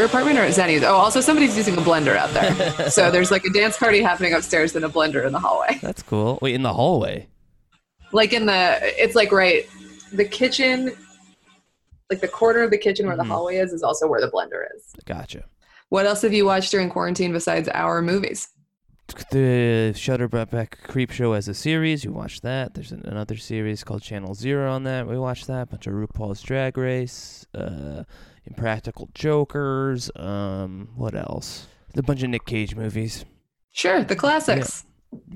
you your apartment or at Zenny's? Oh, also somebody's using a blender out there. so there's like a dance party happening upstairs and a blender in the hallway. That's cool. Wait, in the hallway. Like in the, it's like right, the kitchen, like the corner of the kitchen where Mhm. the hallway is, is also where the blender is. Gotcha. What else have you watched during quarantine besides our movies? The Shudder brought back Creepshow as a series. You watched that. There's an, another series called Channel Zero on that. We watched that. A bunch of RuPaul's Drag Race, uh, Impractical Jokers. Um, what else? A bunch of Nick Cage movies. Sure, the classics.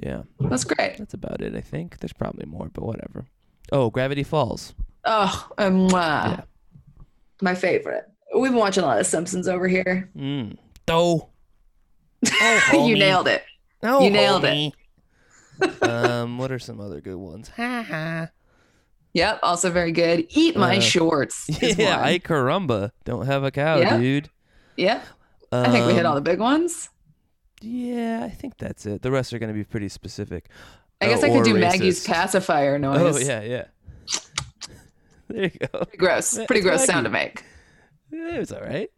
Yeah, That's great. that's about it. I think there's probably more, but whatever. Oh, Gravity Falls. Oh, um. Yeah. my favorite. We've been watching a lot of Simpsons over here. Mm. Doe. you nailed it. No, You nailed it. um, what are some other good ones? Ha ha. Yep, also very good. Eat my Uh, shorts. Yeah. I caramba. Don't have a cow, Yeah. dude. Yep. I think we hit Um, all the big ones. Yeah, I think that's it. The rest are going to be pretty specific. I guess Uh, I could do Maggie's racist. pacifier noise. Oh yeah, yeah. There you go. Pretty gross. Pretty it's gross sound to Maggie. make. Yeah, It was all right.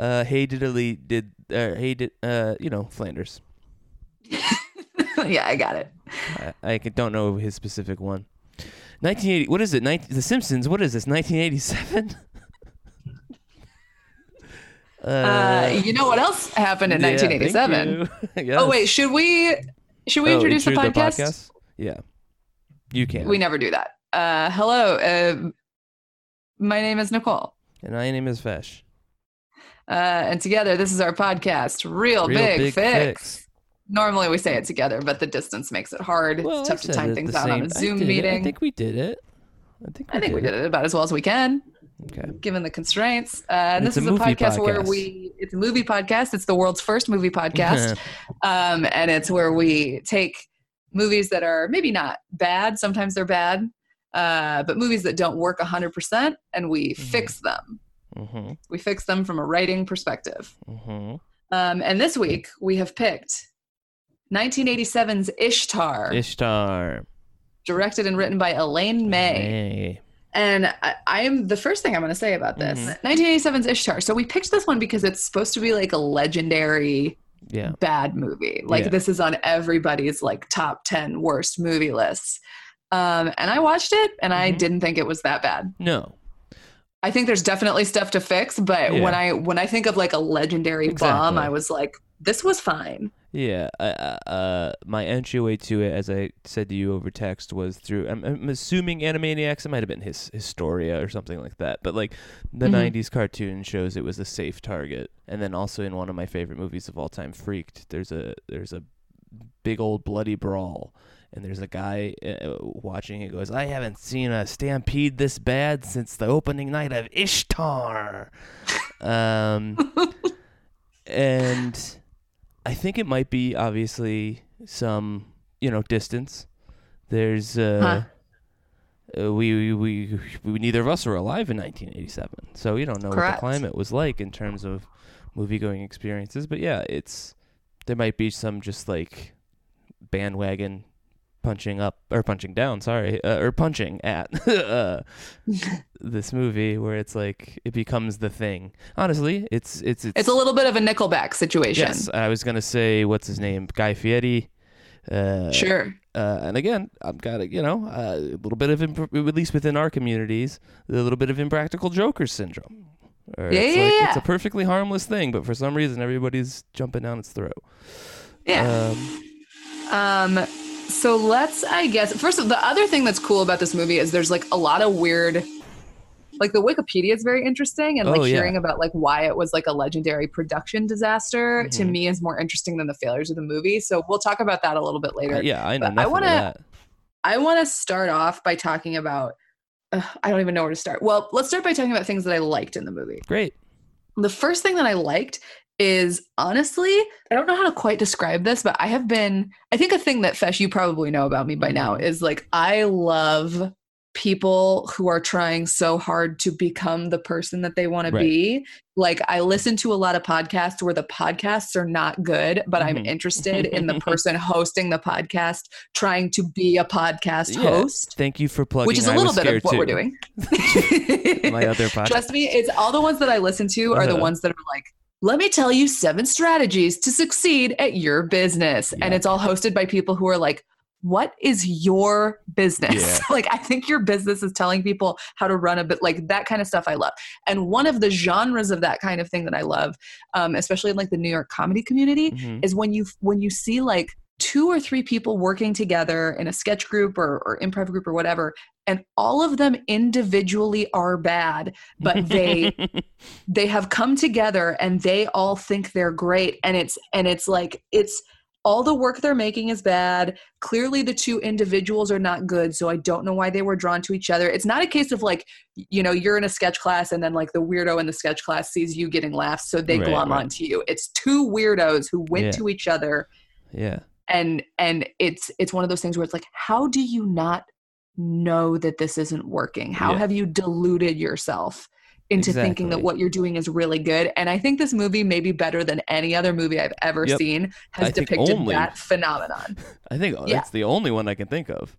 Uh, hey Diddley did. Uh, hey did. Uh, you know Flanders. yeah, I got it. I, I don't know his specific one. 1980. What is it? 19, the Simpsons. What is this? 1987. Uh, you know what else happened in yeah, 1987? you. Yes. Oh wait, should we should we Oh, introduce the intro podcast? Yeah, you can. We never do that. Uh, hello, uh, my name is Nicole, and my name is Fesh. uh, and together this is our podcast, Real, Real Big, Big Fix. Fix. Normally we say it together, but the distance makes it hard. Well, it's tough to time things out on a a Zoom did it. meeting. I think we did it. I think. We I think we did did it about as well as we can. Okay. given the constraints. Uh, and this a is a movie podcast, where we, it's a movie podcast. It's the world's first movie podcast. um, and it's where we take movies that are maybe not bad, sometimes they're bad, uh, but movies that don't work 100% and we Mhm. fix them. Mm-hmm. We fix them from a writing perspective. Mm-hmm. Um, and this week we have picked 1987's Ishtar, Ishtar. directed and written by Elaine May. May. And I, I am the first thing I'm going to say about this Mhm. 1987's Ishtar. So we picked this one because it's supposed to be like a legendary Yeah. bad movie. Like Yeah. this is on everybody's like top 10 worst movie lists. Um, and I watched it and I Mhm. didn't think it was that bad. No. I think there's definitely stuff to fix, but Yeah. when I when I think of like a legendary bomb, I was like, this was fine. Yeah. I, I- uh, my entryway to it, as I said to you over text, was through. I'm, I'm assuming Animaniacs. It might have been his Histeria or something like that. But like the Mhm. '90s cartoon shows, it was a safe target. And then also in one of my favorite movies of all time, Freaked. There's a there's a big old bloody brawl. And there's a guy uh, watching it goes, I haven't seen a stampede this bad since the opening night of Ishtar. um, and I think it might be obviously some, you know, distance. There's uh, uh we, we we neither of us were alive in 1987, so we don't know what the climate was like in terms of movie going experiences. But yeah, it's there might be some just like bandwagon punching up or punching down, sorry, uh, or punching at uh, this movie where it's like it becomes the thing. Honestly, it's it's it's, It's a little bit of a Nickelback situation. yes. I was gonna say what's his name, Guy Fieri. Uh, Sure. uh, and again, I've got a, you know uh, a little bit of imp- at least within our communities, a little bit of impractical Joker syndrome. Or Yeah, it's yeah, like, yeah. It's a perfectly harmless thing, but for some reason everybody's jumping down its throat. Yeah. Um, Um, so let's, I guess, first, of the other thing that's cool about this movie is there's like a lot of weird, like the Wikipedia is very interesting, and like Oh, yeah. hearing about like why it was like a legendary production disaster to Mhm. me is more interesting than the failures of the movie. So we'll talk about that a little bit later. uh, yeah, I know I wanna- I want to start off by talking about. Uh, I don't even know where to start. Well, let's start by talking about things that I liked in the movie. Great. The first thing that I liked is honestly, I don't know how to quite describe this, but I have been, I think a thing that Fesh, you probably know about me by now Mhm. is like, I love people who are trying so hard to become the person that they want to Right. be. Like I listen to a lot of podcasts where the podcasts are not good, but I'm Mhm. interested in the person hosting the podcast trying to be a podcast Yeah. host, Thank you for plugging. which is a little bit of what we're doing. My other podcast. Trust me, it's all the ones that I listen to are the Uh-huh. ones that are like, let me tell you seven strategies to succeed at your business. And it's all hosted by people who are like, what is your business? Yeah. like, I think your business is telling people how to run a bit, like that kind of stuff I love. And one of the genres of that kind of thing that I love, um, especially in like the New York comedy community, Mhm. is when you when you see like two or three people working together in a sketch group or, or improv group or whatever and all of them individually are bad but they they have come together and they all think they're great and it's and it's like it's all the work they're making is bad clearly the two individuals are not good so i don't know why they were drawn to each other it's not a case of like you know you're in a sketch class and then like the weirdo in the sketch class sees you getting laughs so they Right, glom right. onto you it's two weirdos who went Yeah. to each other yeah. And and it's it's one of those things where it's like how do you not know that this isn't working how Yeah. have you deluded yourself into thinking that what you're doing is really good and i think this movie may be better than any other movie i've ever Yep. seen has I depicted only- that phenomenon I think uh, Yeah. that's the only one I can think of.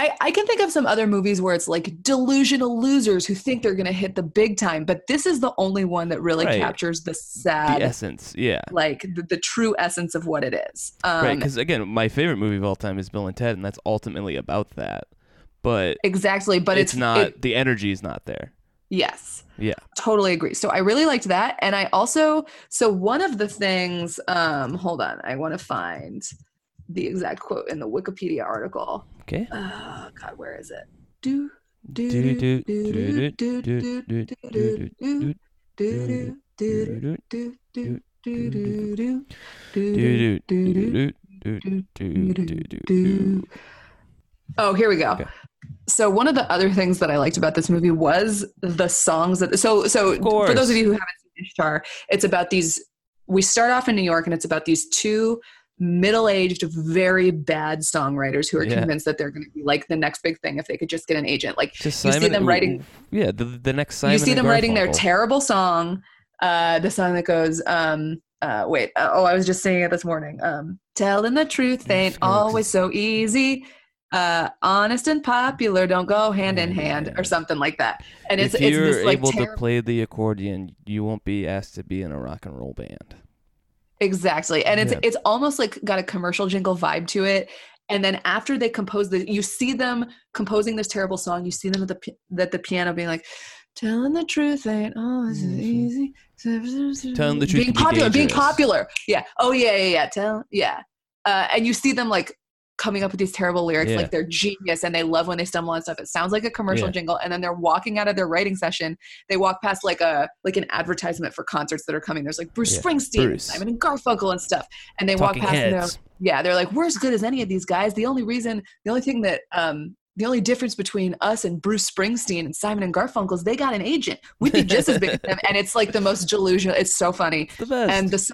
I, I can think of some other movies where it's like delusional losers who think they're going to hit the big time but this is the only one that really Right. captures the sad the essence, yeah. like the, the true essence of what it is um, right, because again, my favorite movie of all time is Bill and Ted, and that's ultimately about that. But exactly but it's, it's, not. it- the energy is not there. yes Yeah. totally agree so i really liked that and i also so one of the things um hold on i want to find the exact quote in the wikipedia article Okay. oh god where is it do do Do, do do, do do, do do, do do, do do, do do, do do, do do, do do do do, do do, do do, do do, do, do do, do do, do do. Oh, here we go. Okay. So one of the other things that I liked about this movie was the songs that so so for those of you who haven't seen Ishtar, it's about these we start off in New York and it's about these two middle-aged very bad songwriters who are Yeah. convinced that they're going to be like the next big thing if they could just get an agent. Like Just You see them writing- Yeah, the the next Simon. you see them writing their terrible song uh the song that goes um uh wait uh, oh i was just singing it this morning um telling the truth ain't always so easy uh honest and popular don't go hand in Hand or something like that and it's if it's you're this like able to play the accordion, you won't be asked to be in a rock and roll band. Exactly. And it's Yeah. it's almost like got a commercial jingle vibe to it. And then after they compose the you see them composing this terrible song you see them at the at the piano being like telling the truth ain't always Mhm. easy. Telling the truth being can be popular being popular. Yeah. Oh yeah yeah yeah. Tell yeah. Uh, and you see them like coming up with these terrible lyrics Yeah. like they're genius and they love when they stumble on stuff it sounds like a commercial Yeah. jingle and then they're walking out of their writing session they walk past like a like an advertisement for concerts that are coming there's like bruce Yeah. springsteen Bruce. simon and garfunkel and stuff and they Talking walk past and they're yeah they're like we're as good as any of these guys the only reason the only thing that um the only difference between us and Bruce Springsteen and Simon and Garfunkel is they got an agent. We'd be just as big as them. And it's like the most delusional. It's so funny. It's the best. And the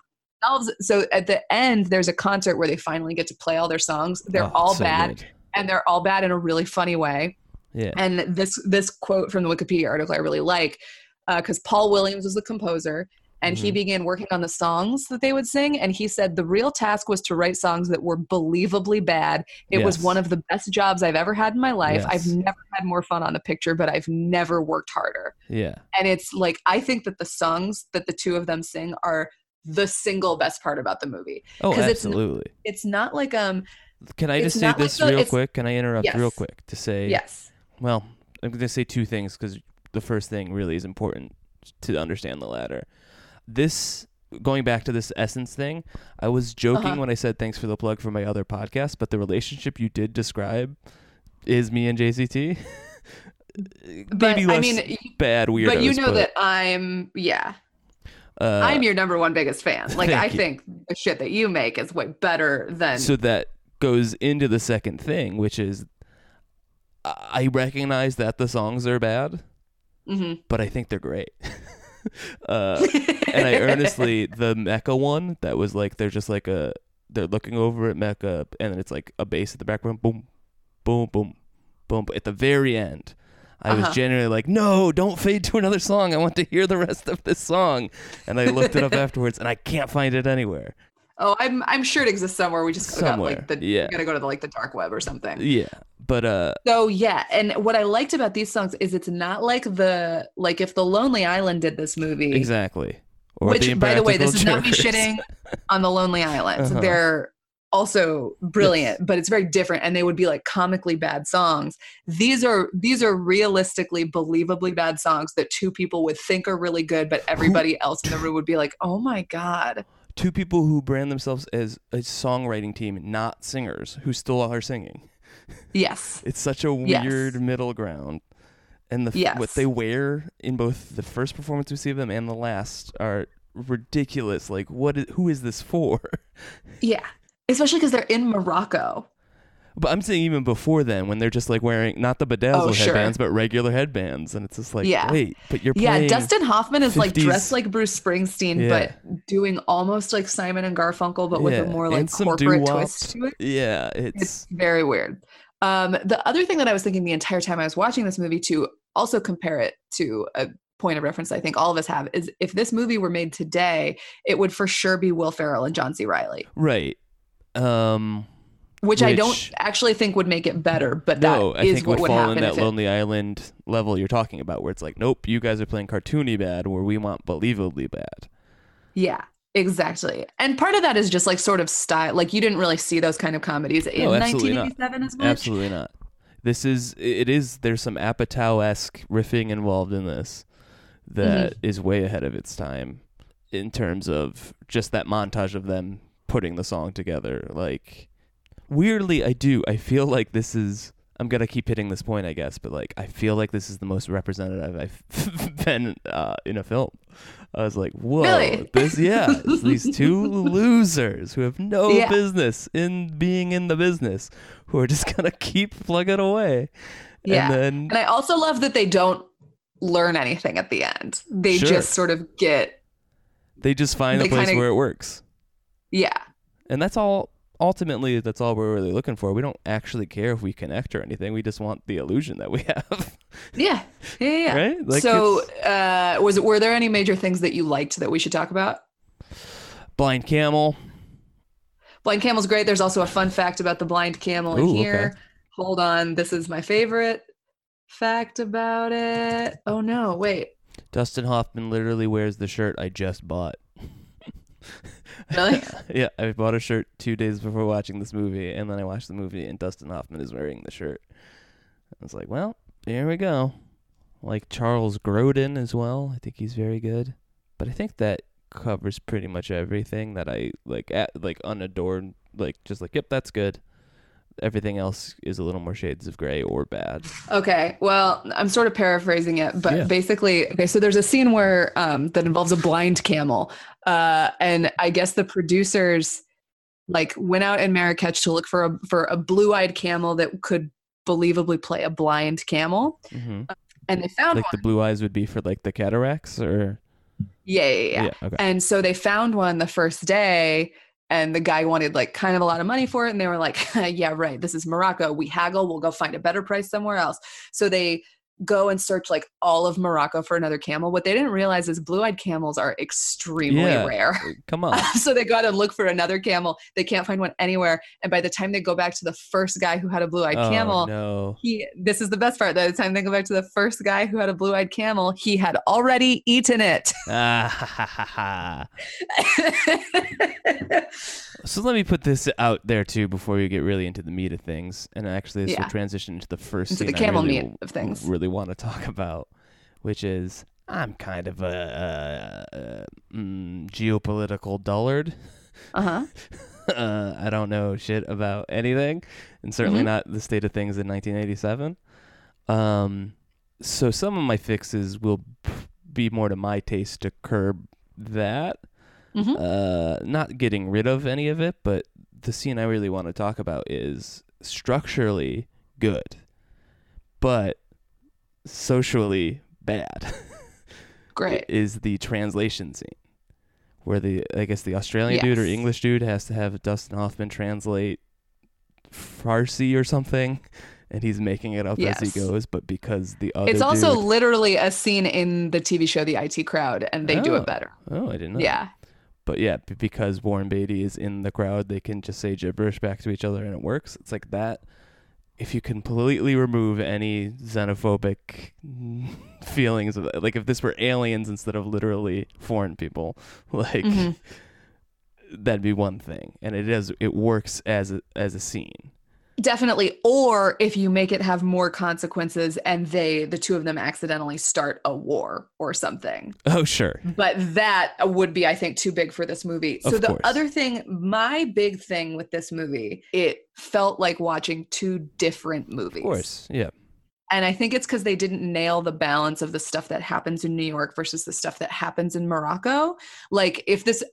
songs, so at the end, there's a concert where they finally get to play all their songs. They're Oh, all so bad good. and they're all bad in a really funny way. Yeah. And this this quote from the Wikipedia article I really like because Paul Williams was the composer and he Mhm. began working on the songs that they would sing. And he said the real task was to write songs that were believably bad. It was one of the best jobs I've ever had in my life. I've never had more fun on a picture, but I've never worked harder. Yeah. And it's like I think that the songs that the two of them sing are the single best part about the movie. Oh, 'Cause it's n- absolutely. It's not like um Can I just say not like this the- real quick? Can I interrupt real quick to say? yes. Well, I'm going to say two things because the first thing really is important to understand the latter. This going back to this essence thing, I was joking Uh-huh. when I said thanks for the plug for my other podcast, but the relationship you did describe is me and JCT. But Maybe I mean bad weirdos. but you know that I'm yeah. Uh, I'm your number one biggest fan. Like I you. think the shit that you make is way better than so that goes into the second thing, which is I recognize that the songs are bad, Mhm. but I think they're great. uh, and I earnestly the Mecca one that was like they're just like a they're looking over at Mecca and then it's like a bass at the background, boom, boom, boom, boom. At the very end, I Uh-huh. was genuinely like, no, don't fade to another song. I want to hear the rest of this song. And I looked it up afterwards, and I can't find it anywhere. Oh, I'm I'm sure it exists somewhere. We just gotta, like the yeah. gotta go to the, like the dark web or something. Yeah, but uh, So yeah, and what I liked about these songs is it's not like the like if the Lonely Island did this movie, exactly. Or which by the way, this is not me shitting on the Lonely Island. Uh-huh. They're also brilliant, but it's very different, and they would be like comically bad songs. These are these are realistically, believably bad songs that two people would think are really good, but everybody else in the room would be like, "Oh my god." Two people who brand themselves as a songwriting team, not singers, who still are singing. Yes. It's such a Yes. weird middle ground. And the f- what they wear in both the first performance we see of them and the last are ridiculous. Like, what? Is, who is this for? Yeah. Especially because they're in Morocco. But I'm saying even before then, when they're just like wearing not the bedazzled Oh, sure. headbands, but regular headbands, and it's just like, Yeah. wait, but you're Yeah. Dustin Hoffman is like dressed like Bruce Springsteen, Yeah. but doing almost like Simon and Garfunkel, but with a more like corporate doo-wop. twist to it. Yeah, it's, It's very weird. Um, the other thing that I was thinking the entire time I was watching this movie to also compare it to a point of reference I think all of us have is if this movie were made today, it would for sure be Will Ferrell and John C. Reilly, right. Um, which, I don't actually think would make it better, but that is no, I think what would would fall happen in that if it, Lonely Island level you're talking about, where it's like, nope, you guys are playing cartoony bad, where we want believably bad. Yeah, exactly. And part of that is just like sort of style. Like you didn't really see those kind of comedies in No, absolutely not. 1987 as much. Absolutely not. This is it is there's some Apatow esque riffing involved in this that Mm-hmm. is way ahead of its time in terms of just that montage of them putting the song together. Like weirdly I do. I feel like this is I'm gonna keep hitting this point, I guess, but like I feel like this is the most representative I've been uh, in a film. I was like, whoa, Really? this yeah, it's these two losers who have no Yeah. business in being in the business, who are just gonna keep plugging away. Yeah. and then And I also love that they don't learn anything at the end. They Sure. just sort of get they just find they a place kinda- where it works, yeah. and that's all. Ultimately, that's all we're really looking for. We don't actually care if we connect or anything. We just want the illusion that we have, Yeah. Yeah. yeah. right? Like so uh was were there any major things that you liked that we should talk about? blind camel. Blind Camel's great. There's also a fun fact about the blind camel in Ooh, here. okay. Hold on. This is my favorite fact about it. Oh no, wait. Dustin Hoffman literally wears the shirt I just bought. Really? yeah, I bought a shirt two days before watching this movie, and then I watched the movie, and Dustin Hoffman is wearing the shirt. I was like, well, here we go. Like Charles Grodin as well. I think he's very good. But I think that covers pretty much everything that I like, at, like unadorned, like just like, yep, that's good. Everything else is a little more shades of gray or bad. Okay. Well, I'm sort of paraphrasing it, but Yeah. basically, okay. So there's a scene where um, that involves a blind camel, uh, and I guess the producers like went out in Marrakech to look for a for a blue-eyed camel that could believably play a blind camel, hmm and they found Like one. the blue eyes would be for like the cataracts, or yeah, yeah, yeah. okay. And so they found one the first day, and the guy wanted like kind of a lot of money for it. And they were like, yeah, right. This is Morocco. We haggle. We'll go find a better price somewhere else. So they go and search like all of Morocco for another camel. What they didn't realize is blue eyed camels are extremely Yeah. rare. Come on. so they go out and look for another camel. They can't find one anywhere. And by the time they go back to the first guy who had a blue eyed oh, camel, no. he this is the best part. By the time they go back to the first guy who had a blue eyed camel, he had already eaten it. Ah, ha, ha, ha. So let me put this out there too before we get really into the meat of things, and actually this Yeah. will transition into the first Into the camel really, meat of things. Really want to talk about, which is I'm kind of a, uh uh mm, geopolitical dullard. Uh huh. uh, I don't know shit about anything, and certainly Mhm. not the state of things in 1987. Um, so some of my fixes will be more to my taste to curb that. Mhm. Uh, not getting rid of any of it, but the scene I really want to talk about is structurally good, but socially bad. Great. is the translation scene where the I guess the Australian dude or English dude has to have Dustin Hoffman translate Farsi or something and he's making it up as he goes. But because the other It's also dude- literally a scene in the TV show The IT Crowd, and they do Oh. it better. oh, I didn't know. Yeah. But yeah, because Warren Beatty is in the crowd, they can just say gibberish back to each other and it works. It's like that. If you completely remove any xenophobic feelings of like if this were aliens instead of literally foreign people, like Mhm. that'd be one thing. And it is it works as a, as a scene. Definitely. Or if you make it have more consequences and they, the two of them accidentally start a war or something. Oh sure. But that would be, I think, too big for this movie. So Of the course. other thing, my big thing with this movie, it felt like watching two different movies. Of course. Yeah. And I think it's because they didn't nail the balance of the stuff that happens in New York versus the stuff that happens in Morocco. Like, if this,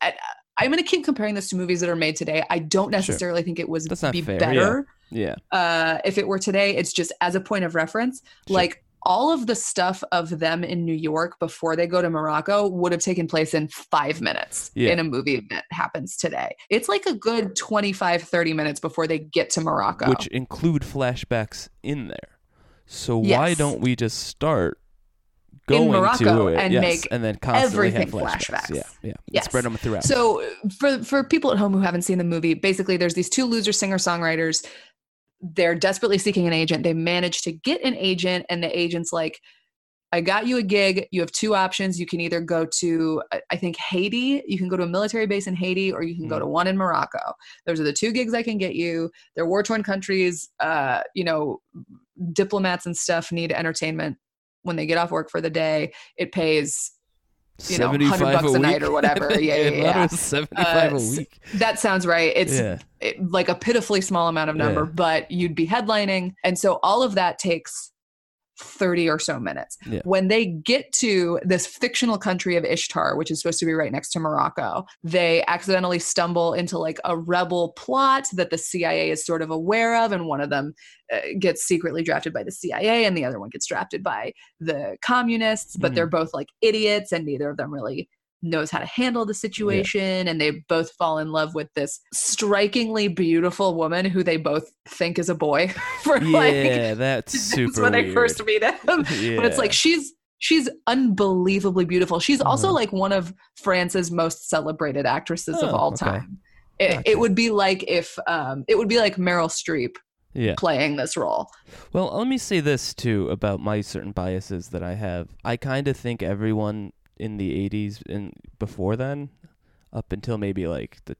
I'm going to keep comparing this to movies that are made today. I don't necessarily think it not be fair, better Yeah. uh, if it were today. It's just as a point of reference. Sure. Like, all of the stuff of them in New York before they go to Morocco would have taken place in five minutes Yeah. in a movie that happens today. It's like a good 25, 30 minutes before they get to Morocco. Which include flashbacks in there. So why don't we just start going Morocco to it and yes, make and then constantly have everything flashbacks. flashbacks. Yeah, yeah. Yes. Spread them throughout. So for for people at home who haven't seen the movie, basically there's these two loser singer songwriters. They're desperately seeking an agent. They manage to get an agent, and the agent's like, "I got you a gig. You have two options. You can either go to I- think Haiti. You can go to a military base in Haiti, or you can go Mhm. to one in Morocco. Those are the two gigs I can get you. They're war torn countries. Uh, you know, diplomats and stuff need entertainment when they get off work for the day. It pays you know, 100 bucks a night or whatever. Yeah, yeah, yeah. 75 Uh, a week. That sounds right. It's yeah. it- like a pitifully small amount of number, Yeah. but you'd be headlining. And so all of that takes 30 or so minutes. Yeah. When they get to this fictional country of Ishtar, which is supposed to be right next to Morocco, they accidentally stumble into like a rebel plot that the CIA is sort of aware of. And one of them uh, gets secretly drafted by the CIA, and the other one gets drafted by the communists. But Mhm. they're both like idiots, and neither of them really knows how to handle the situation and they both fall in love with this strikingly beautiful woman who they both think is a boy for like Yeah, that's super when they weird. first meet him yeah. but it's like she's she's unbelievably beautiful she's also Uh-huh. like one of france's most celebrated actresses of Oh, all okay. time it, Gotcha. it would be like if um it would be like meryl streep yeah. playing this role Well, let me say this too about my certain biases that I have. I kind of think everyone in the 80s and before then, up until maybe like the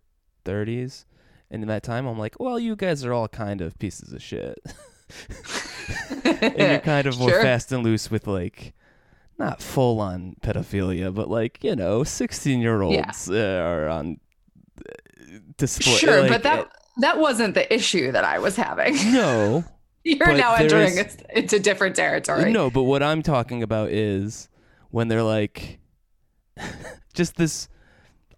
30s, and in that time, I'm like, well, you guys are all kind of pieces of shit. and you're kind of more Sure. fast and loose with like, not full on pedophilia, but like, you know, 16 year olds uh, are on uh, display. sure like, but that that wasn't the issue that i was having No. you're now entering is- into different territory No, but what I'm talking about is when they're like just this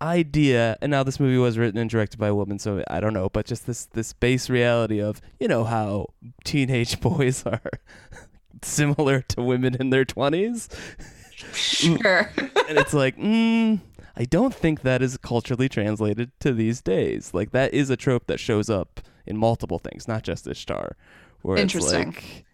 idea and now this movie was written and directed by a woman so I don't know but just this this base reality of you know how teenage boys are similar to women in their 20s sure. And it's like mm, I don't think that is culturally translated to these days. Like that is a trope that shows up in multiple things not just Ishtar where Interesting. it's like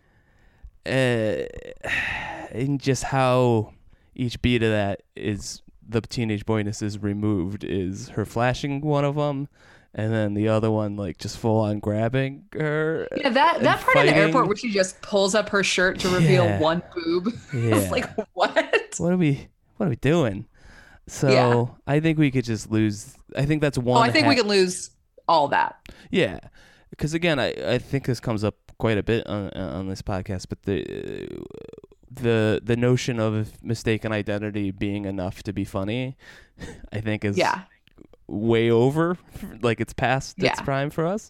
uh, and just how each beat of that is the teenage boyness is removed is her flashing one of them and then the other one like just full on grabbing her Yeah, that that part in the airport where she just pulls up her shirt to reveal Yeah. one boob. yeah It's like what? what are we what are we doing so Yeah. i think we could just lose i think that's Oh, one I think we ha- can lose all that. yeah because again I, I think this comes up quite a bit on on this podcast but the the the notion of mistaken identity being enough to be funny i think is Yeah. way over like it's past its prime for us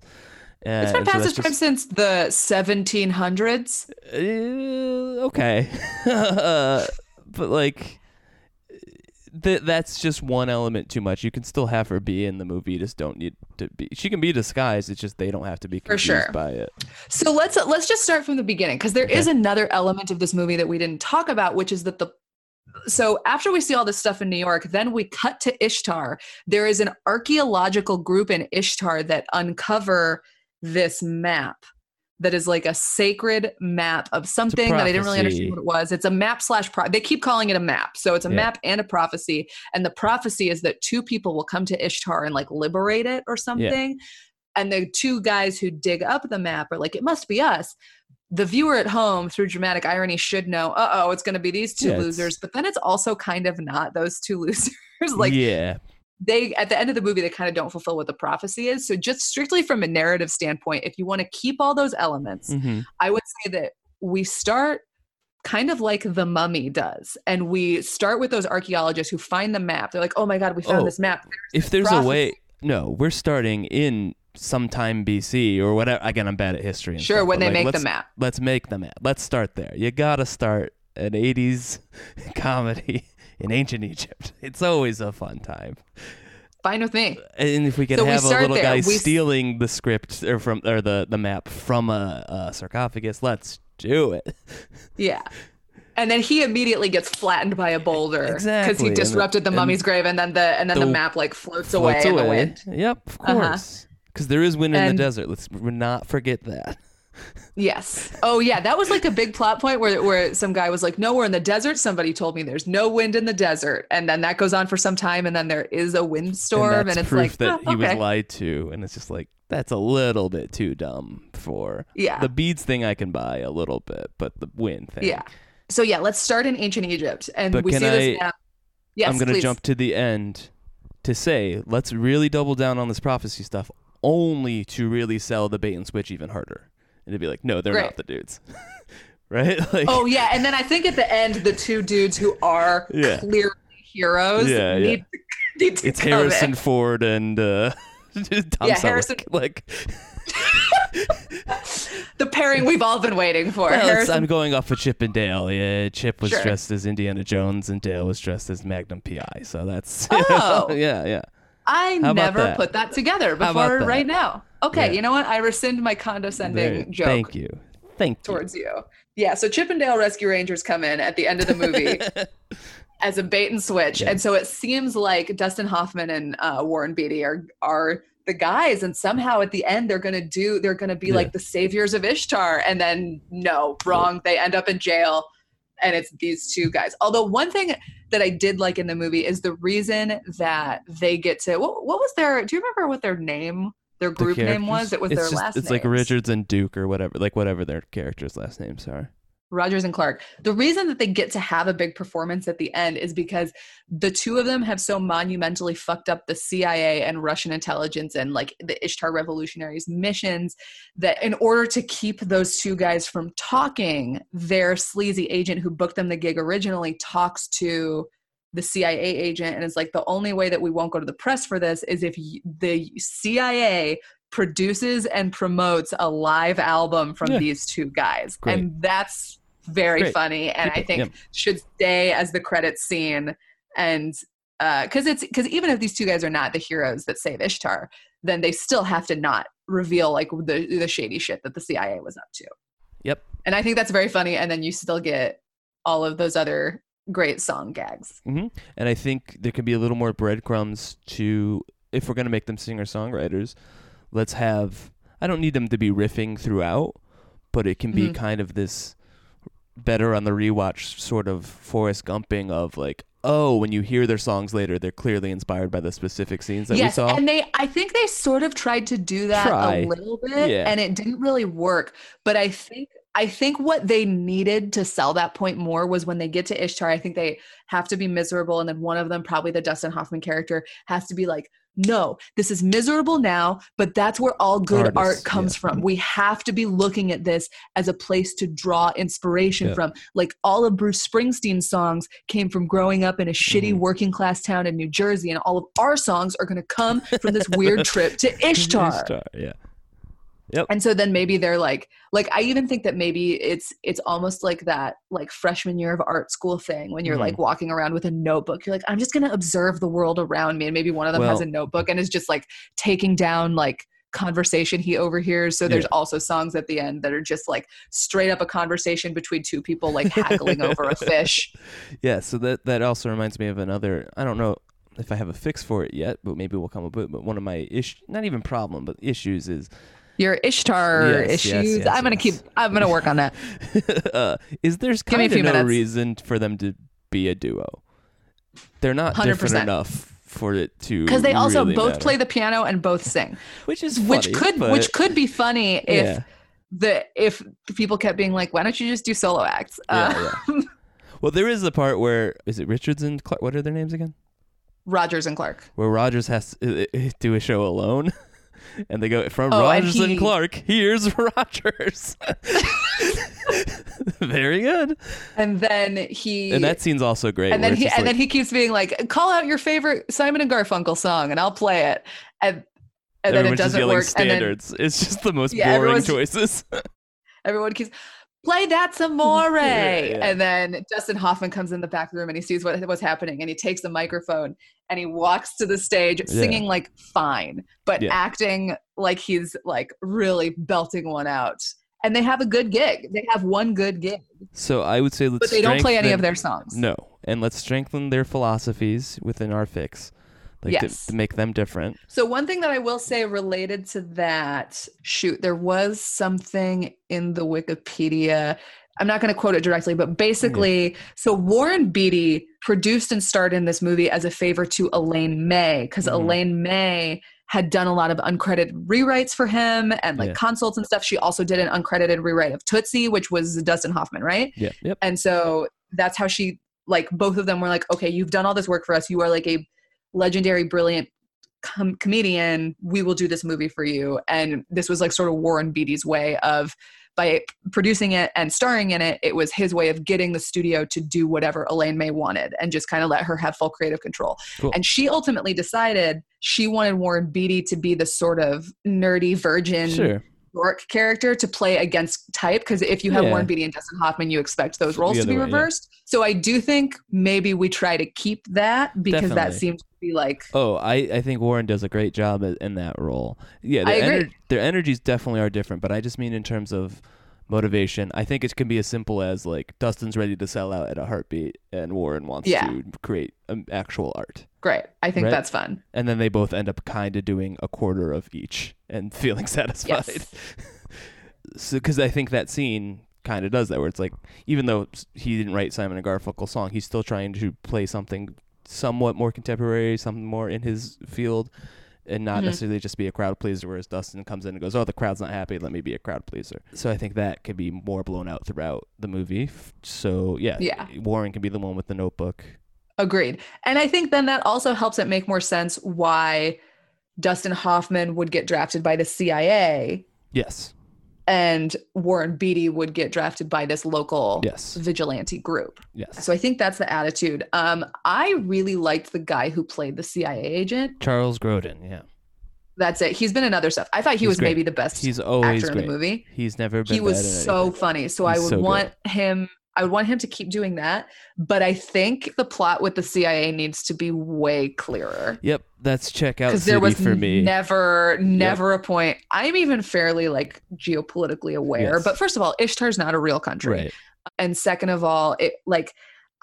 uh, It's been and so past its just- since the 1700s. Uh, okay. but like th- that's just one element too much. You can still have her be in the movie, you just don't need to be she can be disguised, it's just they don't have to be confused sure. by it. So let's let's just start from the beginning because there is Okay. another element of this movie that we didn't talk about, which is that the so after we see all this stuff in New York, then we cut to Ishtar. There is an archaeological group in Ishtar that uncover this map that is like a sacred map of something that I didn't really understand what it was. It's a map slash pro- they keep calling it a map. So it's a Yeah. map and a prophecy. And the prophecy is that two people will come to Ishtar and like liberate it or something. And the two guys who dig up the map are like, it must be us. The viewer at home, through dramatic irony, should know, uh oh, it's going to be these two Yeah, losers. But then it's also kind of not those two losers. like, yeah, they at the end of the movie they kind of don't fulfill what the prophecy is so just strictly from a narrative standpoint if you want to keep all those elements hmm i would say that we start kind of like the mummy does and we start with those archaeologists who find the map they're like oh my god we found Oh, this map if there's a way, no, we're starting in sometime BC or whatever. Again, I'm bad at history. And sure stuff, when they like, make the map Let's make the map. Let's start there. You gotta start an '80s comedy in ancient Egypt. It's always a fun time. fine with me And if we could So we have a little there. guy We s- stealing the script or from or the the map from a, a sarcophagus, let's do it. yeah and then he immediately gets flattened by a boulder because Exactly, he and the- disrupted the and mummy's grave and then the and then the, the- map like floats, Floats away in the wind Yep, of Uh-huh. course. Because there is wind in the desert. Let's not forget that. Yes. Oh yeah, that was like a big plot point where where some guy was like, "No, we're in the desert." Somebody told me there's no wind in the desert, and then that goes on for some time, and then there is a windstorm, and and, it's proof like, that "Oh, he was lied to, and it's just like that's a little bit too dumb for yeah, the beads thing. I can buy a little bit, but the wind thing. yeah. So yeah, let's start in ancient Egypt, and But we see this now. Yes, I'm gonna jump to the end to say let's really double down on this prophecy stuff, only to really sell the bait and switch even harder, and to be like, no, they're Great. not the dudes, right? Like, Oh yeah, and then I think at the end, the two dudes who are Yeah. clearly heroes Yeah, yeah. need, need to it's Harrison in. Ford and uh, Tom Yeah, Selleck. Harrison- Like, The pairing we've all been waiting for. well, I'm going off of Chip and Dale. Yeah, Chip was Sure. dressed as Indiana Jones, and Dale was dressed as Magnum PI. So that's Oh. yeah, yeah. I never that? put that together before that? right now. Okay, Yeah. you know what? I rescind my condescending Very- joke Thank you, thank you. towards you. Yeah, so Chip 'n Dale Rescue Rangers come in at the end of the movie as a bait and switch, Yeah. and so it seems like Dustin Hoffman and uh, Warren Beatty are are the guys, and somehow at the end they're gonna do they're gonna be Yeah. like the saviors of Ishtar, and then no, wrong. They end up in jail, and it's these two guys. Although one thing that I did like in the movie is the reason that they get to what, what was their do you remember what their name their The group name was? It was it's their just, last It's like. Richards and Duke or whatever, like whatever their characters' last names are. Rogers and Clark. The reason that they get to have a big performance at the end is because the two of them have so monumentally fucked up the CIA and Russian intelligence and like the Ishtar revolutionaries missions that in order to keep those two guys from talking, their sleazy agent who booked them the gig originally talks to the CIA agent and is like the only way that we won't go to the press for this is if the CIA produces and promotes a live album from Yeah. these two guys. Great. And that's very Great. funny and Keep I it- think yep. should stay as the credits scene and because it's because even if these two guys are not the heroes that save Ishtar, then they still have to not reveal like the the shady shit that the CIA was up to. Yep. And I think that's very funny. And then you still get all of those other great song gags. hmm And I think there can be a little more breadcrumbs to if we're gonna make them singer songwriters. Let's have. I don't need them to be riffing throughout, but it can be Mhm. kind of this better on the rewatch sort of Forrest Gumping of like, oh, when you hear their songs later, they're clearly inspired by the specific scenes that yes, we saw. and they I think they sort of tried to do that Try. a little bit, Yeah. and it didn't really work. But I think I think what they needed to sell that point more was when they get to Ishtar. I think they have to be miserable, and then one of them, probably the Dustin Hoffman character, has to be like, "No, this is miserable now, but that's where all good Artists, art comes yeah. from. We have to be looking at this as a place to draw inspiration Yeah. from. Like all of Bruce Springsteen's songs came from growing up in a shitty Mhm. working class town in New Jersey, and all of our songs are going to come from this weird trip to Ishtar. Ishtar, yeah. And so then maybe they're like, like I even think that maybe it's it's almost like that like freshman year of art school thing when you're Mhm. like walking around with a notebook. You're like, I'm just going to observe the world around me, and maybe one of them has a notebook and is just like taking down like conversation he overhears. So there's Yeah. also songs at the end that are just like straight up a conversation between two people like haggling over a fish. Yeah, so that that also reminds me of another. I don't know if I have a fix for it yet, but maybe we'll come up with. But one of my ish, not even problem, but issues is your Ishtar Yes, yes, issues. yes, I'm gonna yes. keep. I'm gonna work on that. uh, is there's Give me a kind of no minutes. reason for them to be a duo. They're not 100%. enough for it to Because they also really both matter. play the piano and both sing, which is which could but- which could be funny if yeah, the if people kept being like, why don't you just do solo acts? Yeah, Uh, well there is a part where is it Richards and Clark what are their names again Rogers and Clark. where Rogers has to do a show alone and they go from Oh, Rogers and he- Clark here's Rogers very good And then he and that scene's also great and then he and like- then he keeps being like, call out your favorite Simon and Garfunkel song, and I'll play it. And and then it doesn't work. And then it's just the most Yeah, boring choices everyone keeps play that some more Yeah, yeah. and then dustin hoffman comes in the back room and he sees what, what's happening and he takes the microphone and he walks to the stage Yeah. singing like fine but Yeah. acting like he's like really belting one out. And they have a good gig. They have one good gig. So I would say let's but they don't play any of their songs. No, and let's strengthen their philosophies within our fix, like Yes. to, to make them different. So one thing that I will say related to that, shoot, there was something in the Wikipedia. I'm not going to quote it directly, but basically, so Warren Beatty produced and starred in this movie as a favor to Elaine May because Mhm. Elaine May had done a lot of uncredited rewrites for him and like Yeah. consults and stuff. She also did an uncredited rewrite of Tootsie, which was Dustin Hoffman, right? Yeah, yep. And so that's how she like both of them were like, okay, you've done all this work for us. You are like a legendary, brilliant com- comedian. We will do this movie for you. And this was like sort of Warren Beatty's way of by producing it and starring in it, it was his way of getting the studio to do whatever Elaine May wanted and just kind of let her have full creative control. Cool. And she ultimately decided she wanted Warren Beatty to be the sort of nerdy virgin Sure. dork character to play against type because if you have Yeah. Warren Beatty and Dustin Hoffman, you expect those roles to be way, yeah. reversed. So I do think maybe we try to keep that because that Definitely. seems to be like Oh, I, I think Warren does a great job in, that role. Yeah, their, agree. their energies definitely are different, but I just mean in terms of motivation. I think it can be as simple as like Dustin's ready to sell out at a heartbeat, and Warren wants Yeah. to create um, actual art. great. I think Right. that's fun. and then they both end up kind of doing a quarter of each and feeling satisfied. Yes. so, because I think that scene kind of does that, where it's like, even though he didn't write Simon and Garfunkel song, he's still trying to play something somewhat more contemporary, something more in his field, and not Mhm. necessarily just be a crowd pleaser. Whereas Dustin comes in and goes, "Oh, the crowd's not happy. Let me be a crowd pleaser." So I think that could be more blown out throughout the movie. So yeah, Yeah. Warren can be the one with the notebook. Agreed. And I think then that also helps it make more sense why Dustin Hoffman would get drafted by the CIA Yes. And Warren Beatty would get drafted by this local Yes. vigilante group. Yes. So I think that's the attitude. Um, I really liked the guy who played the CIA agent. Charles Grodin. Yeah. That's it. He's been in other stuff. I thought he He's was great. maybe the best He's always actor great. in the movie. He's never been. He was so funny. So I would so good. want him. I would want him to keep doing that. But I think the plot with the CIA needs to be way clearer Yep, that's checkout because there was for me. never, never a point. I'm even fairly like geopolitically aware. Yes. But first of all, Ishtar's not a real country. right. and second of all it like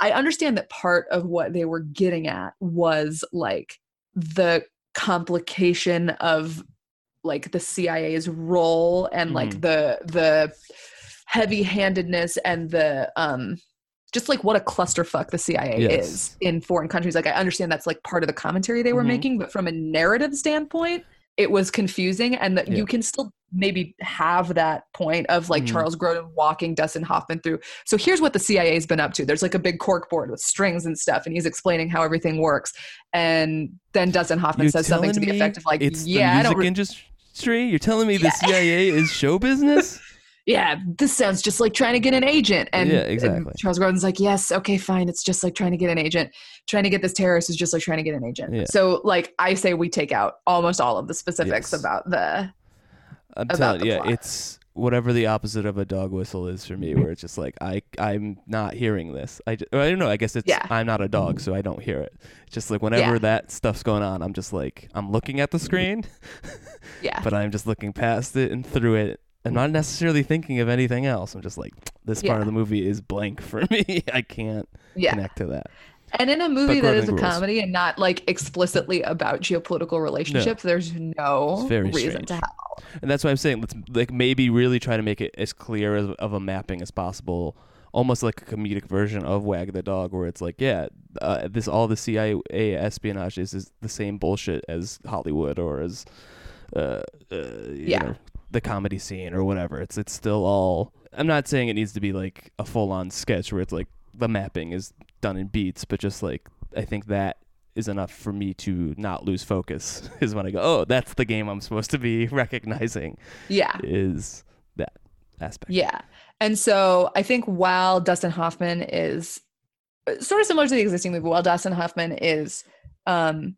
i understand that part of what they were getting at was like the complication of like the cia's role and like Mhm. the the heavy-handedness and the um just like what a clusterfuck the cia Yes. is in foreign countries like i understand that's like part of the commentary they were Mhm. making but from a narrative standpoint it was confusing and that Yeah. you can still maybe have that point of like Mhm. Charles Grodin walking Dustin Hoffman through. So here's what the CIA's been up to. There's like a big cork board with strings and stuff, and he's explaining how everything works. And then Dustin Hoffman You're says something to the effect of like, it's "Yeah, the I don't music re- industry. You're telling me the CIA is show business? yeah, this sounds just like trying to get an agent." And, Yeah, and exactly. Charles Grodin's like, "Yes, okay, fine. It's just like trying to get an agent. Trying to get this terrorist is just like trying to get an agent." Yeah. So like I say, we take out almost all of the specifics Yes. about the I'm About telling you, yeah, plot. it's whatever the opposite of a dog whistle is for me, where it's just like I I'm not hearing this. I, ju- I don't know. I guess it's Yeah. I'm not a dog, so I don't hear it. It's just like whenever Yeah. that stuff's going on, I'm just like I'm looking at the screen, yeah. but I'm just looking past it and through it. I'm not necessarily thinking of anything else. I'm just like this part Yeah. of the movie is blank for me. I can't Yeah. connect to that. And in a movie that is a rules. comedy and not like explicitly about geopolitical relationships, there's no It's very reason strange. to have. And that's why I'm saying let's like maybe really try to make it as clear as, of a mapping as possible, almost like a comedic version of Wag the Dog, where it's like, yeah, uh, this all the CIA espionage is, is the same bullshit as Hollywood or as, uh, uh, you Yeah. know, the comedy scene or whatever. It's it's still all. I'm not saying it needs to be like a full on sketch where it's like the mapping is done in beats, but just like I think that is enough for me to not lose focus is when I go, oh, that's the game I'm supposed to be recognizing Yeah. is that aspect. Yeah. And so I think while Dustin Hoffman is uh, sort of similar to the existing movie, while Dustin Hoffman is um,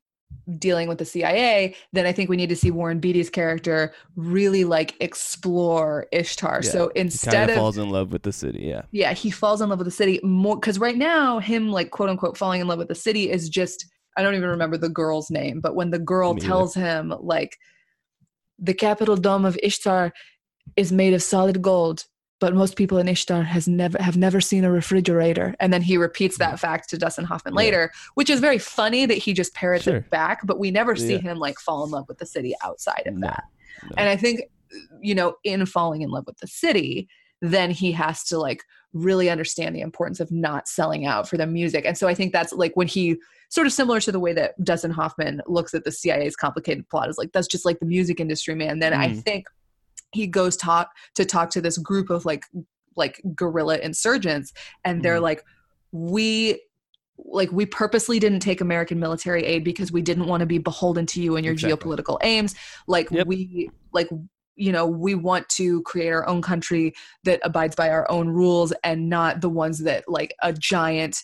dealing with the CIA, then I think we need to see Warren Beatty's character really like explore Ishtar. Yeah. So instead of falls in love with the city. Yeah. yeah, he falls in love with the city more because right now him like quote unquote falling in love with the city is just I don't even remember the girl's name, but when the girl Me either. tells him like the capital dome of Ishtar is made of solid gold, but most people in Ishtar has never have never seen a refrigerator. And then he repeats that fact to Dustin Hoffman Mm. Yeah. later, which is very funny that he just parrots Sure. it back, but we never see Yeah. him like fall in love with the city outside of No, that. no. And I think, you know, in falling in love with the city, then he has to like really understand the importance of not selling out for the music. And so I think that's like when he sort of similar to the way that Dustin Hoffman looks at the CIA's complicated plot is like that's just like the music industry, man. Then I Mm. think he goes talk to talk to this group of like like guerrilla insurgents and they're Mhm. like we like we purposely didn't take american military aid because we didn't want to be beholden to you and your Exactly. geopolitical aims like Yep. we like you know we want to create our own country that abides by our own rules and not the ones that like a giant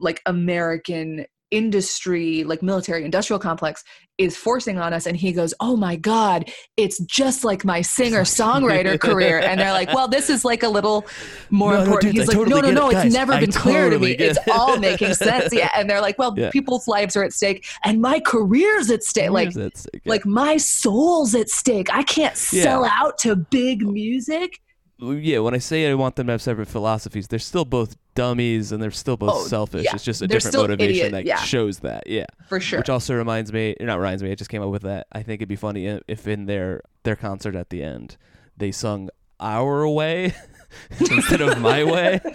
like american industry like military industrial complex is forcing on us and he goes oh my god it's just like my singer songwriter career and they're like well this is like a little more No, no, important he's I like totally no no get it. no Guys, it's never I been clear to me get it's all making sense yeah and they're like well Yeah. people's lives are at stake and my career's at stake like that stick? Yeah. like my soul's at stake i can't Yeah. sell out to big music yeah, when I say I want them to have separate philosophies, they're still both dummies and they're still both Oh, selfish. yeah. It's just a They're different motivation idiot, that yeah. shows that. Yeah. for sure Which also reminds me, not reminds me, I just came up with that. I think it'd be funny if in their their concert at the end, they sung "Our Way" instead of "My Way."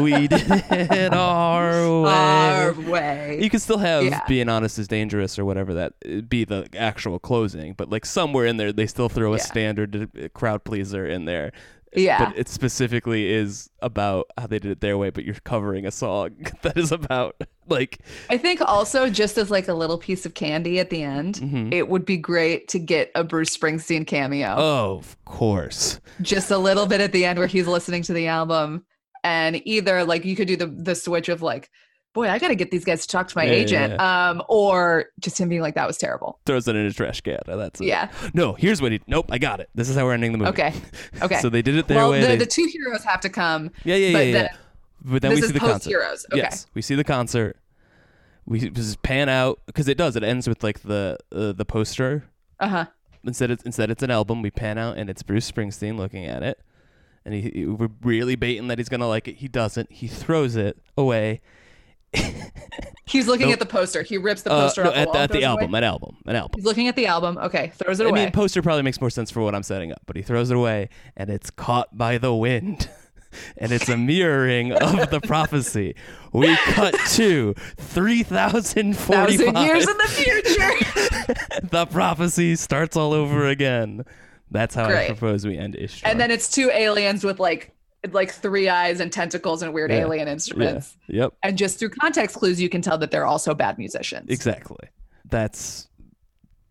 we did it our way. our way You can still have Yeah. being honest is dangerous or whatever that uh, be the actual closing, but like somewhere in there they still throw a Yeah. standard uh, crowd pleaser in there. Yeah But it specifically is about how they did it their way, but you're covering a song that is about like I think also just as like a little piece of candy at the end, mhm. it would be great to get a Bruce Springsteen cameo. Oh, of course. Just a little bit at the end where he's listening to the album and either like you could do the the switch of like, boy, I got to get these guys to talk to my Yeah, yeah, agent um or just him being like that was terrible. Throws it in a trash can. That's it. Yeah. No, here's what he. Nope, I got it. This is how we're ending the movie. Okay. Okay. so they did it their well, way. the, they- the two heroes have to come. yeah, yeah, yeah, but yeah. then- But then we see the concert. heroes. Okay. Yes, we see the concert. We just pan out because it does. It ends with like the uh, the poster. Uh-huh. Instead, it's instead it's an album. We pan out and it's Bruce Springsteen looking at it, and he, he- we're really baiting that he's gonna like it. He doesn't. He throws it away. He's looking Nope. at the poster. He rips the Uh, poster no, off at, the, at the away. album. An album. An album. He's looking at the album. Okay, throws it I away. I mean, poster probably makes more sense for what I'm setting up, but he throws it away, and it's caught by the wind. And it's a mirroring of the prophecy. We cut to 3045. Years in the future. the prophecy starts all over again. That's how I propose we end Ishtar. and then it's two aliens with like like three eyes and tentacles and weird Yeah. alien yeah, instruments. yep, And just through context clues, you can tell that they're also bad musicians. exactly. That's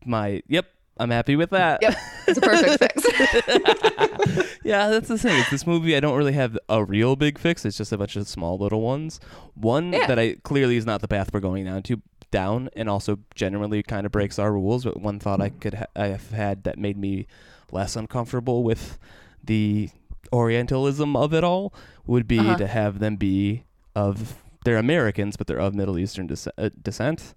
my. Yep, I'm happy with that. Yep, it's a perfect fix. yeah, that's the thing. It's this movie. I don't really have a real big fix. It's just a bunch of small little ones. One Yeah. that I clearly is not the path we're going down to down, and also generally kind of breaks our rules. But one thought I could ha- I have had that made me less uncomfortable with the Orientalism of it all would be Uh-huh. to have them be of they're Americans, but they're of Middle Eastern uh, descent.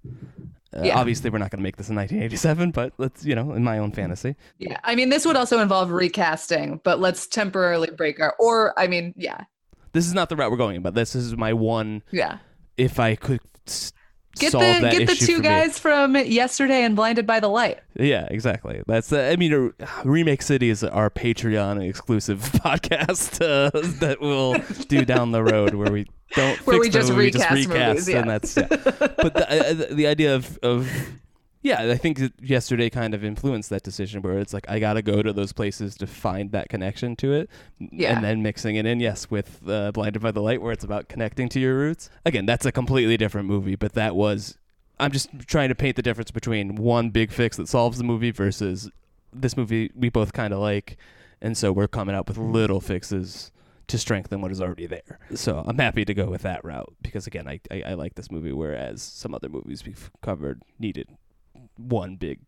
Uh, Yeah. Obviously, we're not going to make this in 1987, but let's you know, in my own fantasy. yeah, I mean, this would also involve recasting, but let's temporarily break our. Or, I mean, yeah, this is not the route we're going, but this is my one. Yeah. If I could Get solve the that get the two guys from yesterday and Blinded by the Light. Yeah, exactly. That's uh, I mean, uh, Remake City is our Patreon exclusive podcast uh, that we'll do down the road where we don't Where fix we just movie, we recast just recast, movies, yeah. and that's yeah. But the, uh, the idea of of yeah, I think yesterday kind of influenced that decision where it's like I gotta go to those places to find that connection to it, Yeah. and then mixing it in, yes, with uh, Blinded by the Light, where it's about connecting to your roots. Again, that's a completely different movie, but that was I'm just trying to paint the difference between one big fix that solves the movie versus this movie we both kind of like, and so we're coming up with little fixes to strengthen what is already there. So I'm happy to go with that route because again, I I, I like this movie, whereas some other movies we've covered needed one big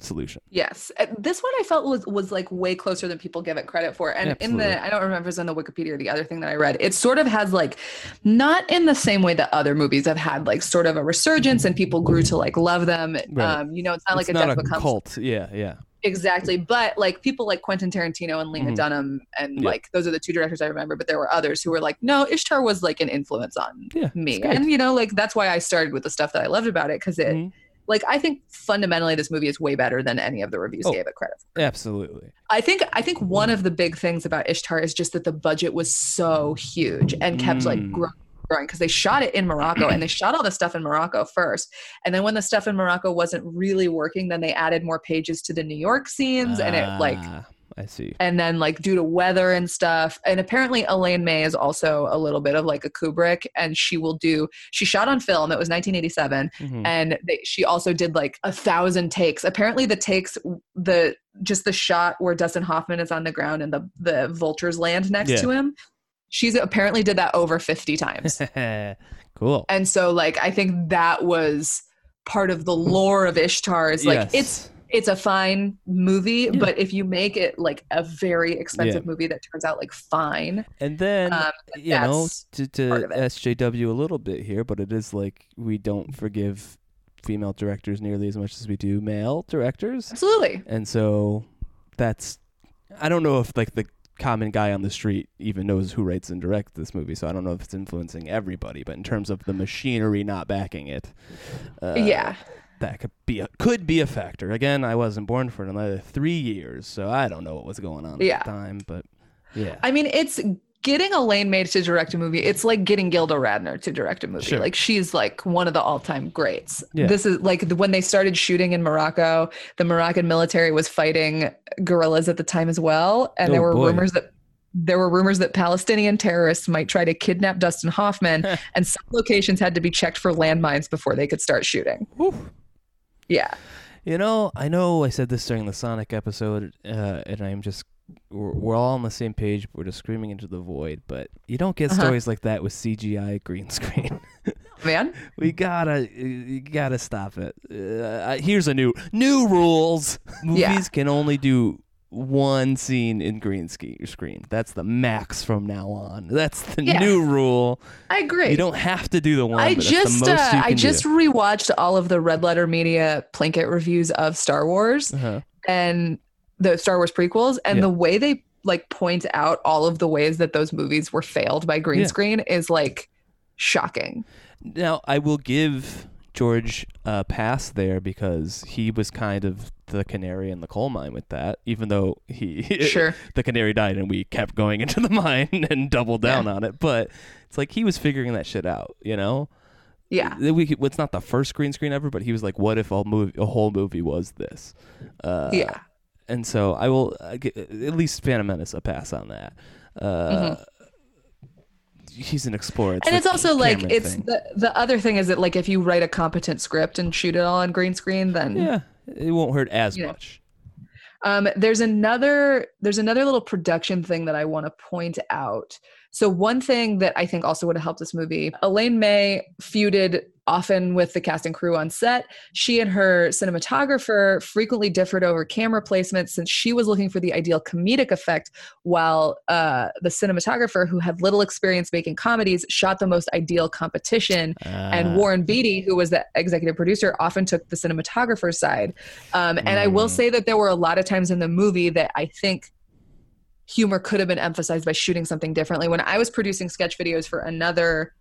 solution. Yes, Uh, this one I felt was was like way closer than people give it credit for. And in the I don't remember if it was on the Wikipedia or the other thing that I read. It sort of has like not in the same way that other movies have had like sort of a resurgence and people grew to like love them. Right. Um, you know, it's not like it's a not death a becomes cult. Yeah, yeah. exactly, but like people like Quentin Tarantino and Lena Mhm. Dunham and Yeah. like those are the two directors I remember. But there were others who were like, no, Ishtar was like an influence on Yeah, me, and you know, like that's why I started with the stuff that I loved about it because it. Mhm. Like I think fundamentally this movie is way better than any of the reviews Oh. gave it credit for. Absolutely. I think I think one of the big things about Ishtar is just that the budget was so huge and kept like Mm. growing growing because they shot it in Morocco and they shot all the stuff in Morocco first. And then when the stuff in Morocco wasn't really working, then they added more pages to the New York scenes and it like Ah, I see. and then like due to weather and stuff. And apparently Elaine May is also a little bit of like a Kubrick and she will do she shot on film. It was 1987 Mhm. and they, she also did like a thousand takes apparently the takes the just the shot where dustin hoffman is on the ground and the the vultures land next Yeah. to him she's apparently did that over 50 times cool. and so like i think that was part of the lore of ishtar is like Yes. it's it's a fine movie Yeah. but if you make it like a very expensive Yeah. movie that turns out like fine And then um, you know to, to part of it. SJW a little bit here, but it is like we don't forgive female directors nearly as much as we do male directors, absolutely and so that's I don't know if like the common guy on the street even knows who writes and directs this movie, so I don't know if it's influencing everybody. But in terms of the machinery not backing it, uh, yeah that could be a could be a factor. Again, I wasn't born for another three years, so I don't know what was going on Yeah. at the time. But yeah, I mean, it's getting Elaine May to direct a movie. It's like getting Gilda Radner to direct a movie. Sure. Like she's like one of the all-time greats. Yeah. This is like when they started shooting in Morocco, the Moroccan military was fighting guerrillas at the time as well, and there Oh, were boy. rumors that there were rumors that Palestinian terrorists might try to kidnap Dustin Hoffman, and some locations had to be checked for landmines before they could start shooting. Whew. Yeah. You know, I know I said this during the Sonic episode, uh, and I'm just we're, we're all on the same page. We're just screaming into the void, but you don't get Uh-huh. stories like that with CGI green screen. Man. we gotta, you gotta stop it. Uh, here's a new new rules. Movies Yeah. can only do one scene in green ski- screen. That's the max from now on. That's the Yeah. new rule. I agree. You don't have to do the one. I just that's the most uh, I just do. rewatched all of the Red Letter Media Plinkett reviews of Star Wars Uh-huh. and the Star Wars prequels and Yeah. the way they like point out all of the ways that those movies were failed by green Yeah. screen is like shocking. Now, I will give George a pass there because he was kind of the canary in the coal mine with that, even though he Sure. the canary died and we kept going into the mine and doubled down on it. But it's like he was figuring that shit out, you know? Yeah. We, it's not the first green screen ever, but he was like, "What if a movie, a whole movie was this?" Uh, yeah. and so I will uh, gi- at least Phantom Menace a pass on that. Uh, He's an explorer, Mm-hmm. and it's also like it's thing. the the other thing is that like if you write a competent script and shoot it all on green screen then yeah, it won't hurt as know. much. Um, there's another there's another little production thing that I want to point out. So one thing that I think also would have helped this movie, Elaine May feuded often with the cast and crew on set. She and her cinematographer frequently differed over camera placement since she was looking for the ideal comedic effect, while uh, the cinematographer, who had little experience making comedies, shot the most ideal competition and Ah. Warren Beatty, who was the executive producer, often took the cinematographer's side. Um, and I will Mm. say that there were a lot of times in the movie that I think humor could have been emphasized by shooting something differently. When I was producing sketch videos for another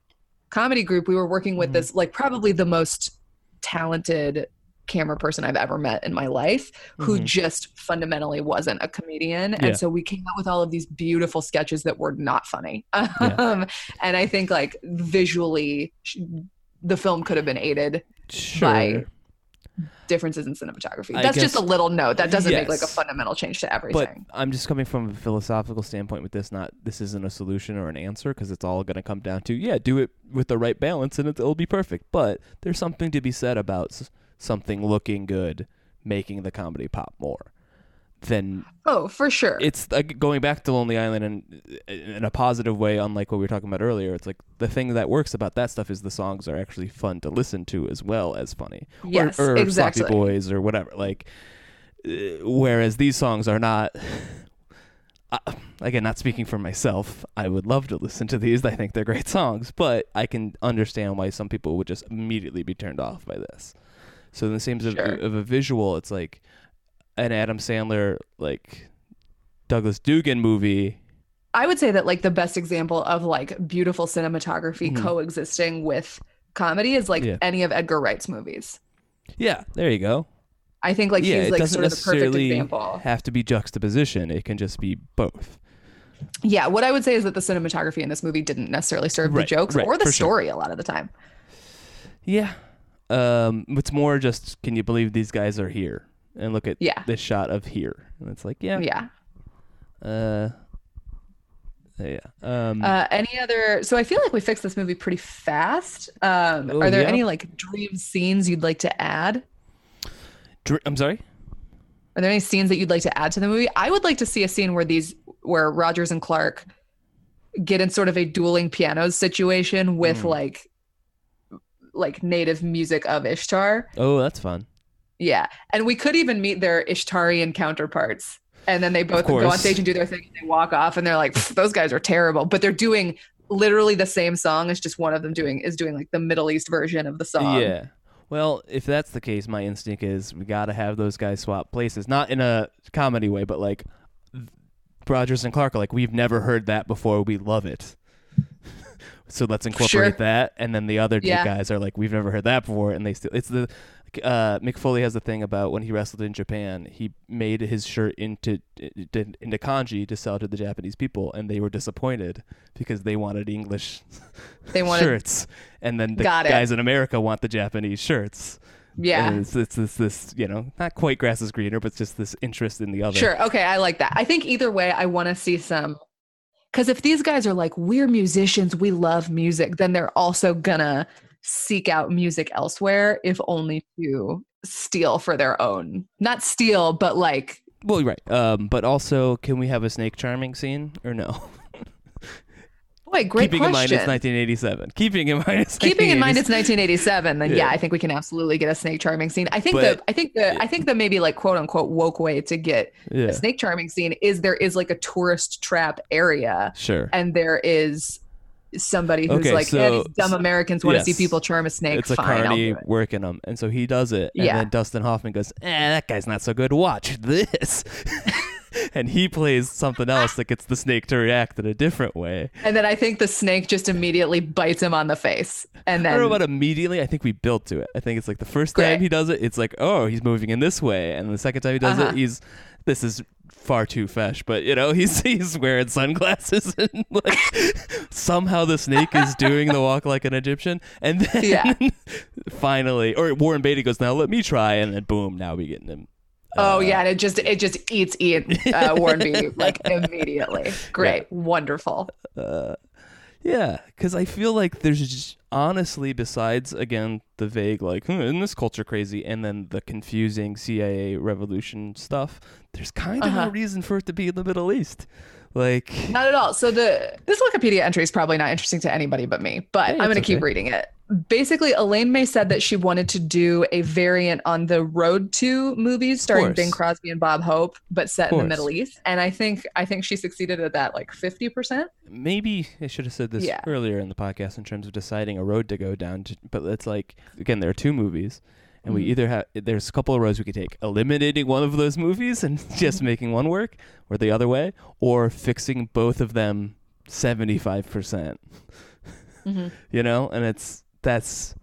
comedy group, we were working with Mhm. this like probably the most talented camera person I've ever met in my life who Mhm. just fundamentally wasn't a comedian. Yeah. And so we came up with all of these beautiful sketches that were not funny. Yeah. Um, and I think like visually, sh- the film could have been aided Sure. by differences in cinematography. That's just a little note. That doesn't make like a fundamental change to everything. but. I'm just coming from a philosophical standpoint with this. Not this isn't a solution or an answer because it's all going to come down to yeah, do it with the right balance and it, it'll be perfect. But there's something to be said about something looking good, making the comedy pop more. Than oh, for sure. it's like going back to Lonely Island and in a positive way, unlike what we were talking about earlier. It's like the thing that works about that stuff is the songs are actually fun to listen to as well as funny yes, or, or exactly. Sloppy Boys or whatever. Like, uh, whereas these songs are not. Uh, again, not speaking for myself, I would love to listen to these. I think they're great songs, but I can understand why some people would just immediately be turned off by this. So, in the same of, Sure. of a visual, it's like an Adam Sandler, like Douglas Dugan movie. I would say that like the best example of like beautiful cinematography Mhm. coexisting with comedy is like Yeah. any of Edgar Wright's movies. Yeah, there you go. I think like yeah, he's like sort of the perfect example. have to be juxtaposition. It can just be both. Yeah, what I would say is that the cinematography in this movie didn't necessarily serve Right, the jokes right, or the for sure. story a lot of the time. Yeah. Um, it's more just can you believe these guys are here? And look at Yeah. this shot of here. And it's like, yeah. Yeah. Uh yeah. Um Uh, any other? So I feel like we fixed this movie pretty fast. Um, Oh, are there yeah. any like dream scenes you'd like to add? dr- I'm sorry? Are there any scenes that you'd like to add to the movie? I would like to see a scene where these, where Rogers and Clark get in sort of a dueling pianos situation with Mm. like, like native music of Ishtar. Oh, that's fun. Yeah, and we could even meet their Ishtarian counterparts, and then they both go on stage and do their thing. And they walk off, and they're like, "Those guys are terrible," but they're doing literally the same song. It's just one of them doing is doing like the Middle East version of the song. Yeah. Well, if that's the case, my instinct is we got to have those guys swap places. Not in a comedy way, but like Rogers and Clark are like, we've never heard that before. We love it. So let's incorporate Sure. that. And then the other two Yeah. guys are like, we've never heard that before. And they still, it's the, uh, Mick Foley has a thing about when he wrestled in Japan, he made his shirt into into kanji to sell to the Japanese people, and they were disappointed because they wanted English They wanted- shirts, and then the Got it. guys in America want the Japanese shirts. Yeah. And it's, it's this this you know not quite grass is greener, but it's just this interest in the other. Sure. Okay. I like that. I think either way, I want to see some. Because if these guys are like, we're musicians, we love music, then they're also gonna seek out music elsewhere, if only to steal for their own. Not steal, but like, Well, right. Um, but also, can we have a snake charming scene or no? boy, great Keeping in mind it's 1987. Keeping in mind it's Keeping in mind 1987. it's 1987, then yeah. Yeah. I think we can absolutely get a snake charming scene. I think But- the I think the I think the maybe like quote unquote woke way to get yeah, a snake charming scene is there is like a tourist trap area sure. and there is somebody who's Okay, like, yeah, so- these dumb Americans want to see people charm a snake. It's a Fine, I'll carny working them, and so he does it, and Yeah. then Dustin Hoffman goes, "Eh, that guy's not so good. Watch this," and he plays something else that gets the snake to react in a different way. And then I think the snake just immediately bites him on the face. And then I don't know about immediately. I think we built to it. I think it's like the first Great. time he does it, it's like, oh, he's moving in this way, and the second time he does Uh-huh. it, he's this is far too fesh, but you know, he's he's wearing sunglasses and like somehow the snake is doing the walk like an Egyptian, and then Yeah. finally, or Warren Beatty goes, now let me try, and then boom, now we getting him. Oh Uh, yeah, and it just it just eats Ian uh, Warren Beatty like immediately. Great, wonderful. Uh, yeah, because I feel like there's just, honestly, besides again the vague like, hmm, isn't this culture crazy, and then the confusing CIA revolution stuff, there's kind of Uh-huh. no reason for it to be in the Middle East. Like, Not at all. So the this Wikipedia entry is probably not interesting to anybody but me, but Hey, I'm going to it's keep reading it. Basically, Elaine May said that she wanted to do a variant on the Road to movies starring. Bing Crosby and Bob Hope, but set in the. Middle East. And I think I think she succeeded at that like 50%. maybe I should have said this Yeah. earlier in the podcast in terms of deciding a road to go down. To, but it's like again, there are two movies, And we Mhm. either have there's a couple of roads we could take: eliminating one of those movies and just making one work, or the other way, or fixing both of them seventy five percent. Mhm. You know, and it's that's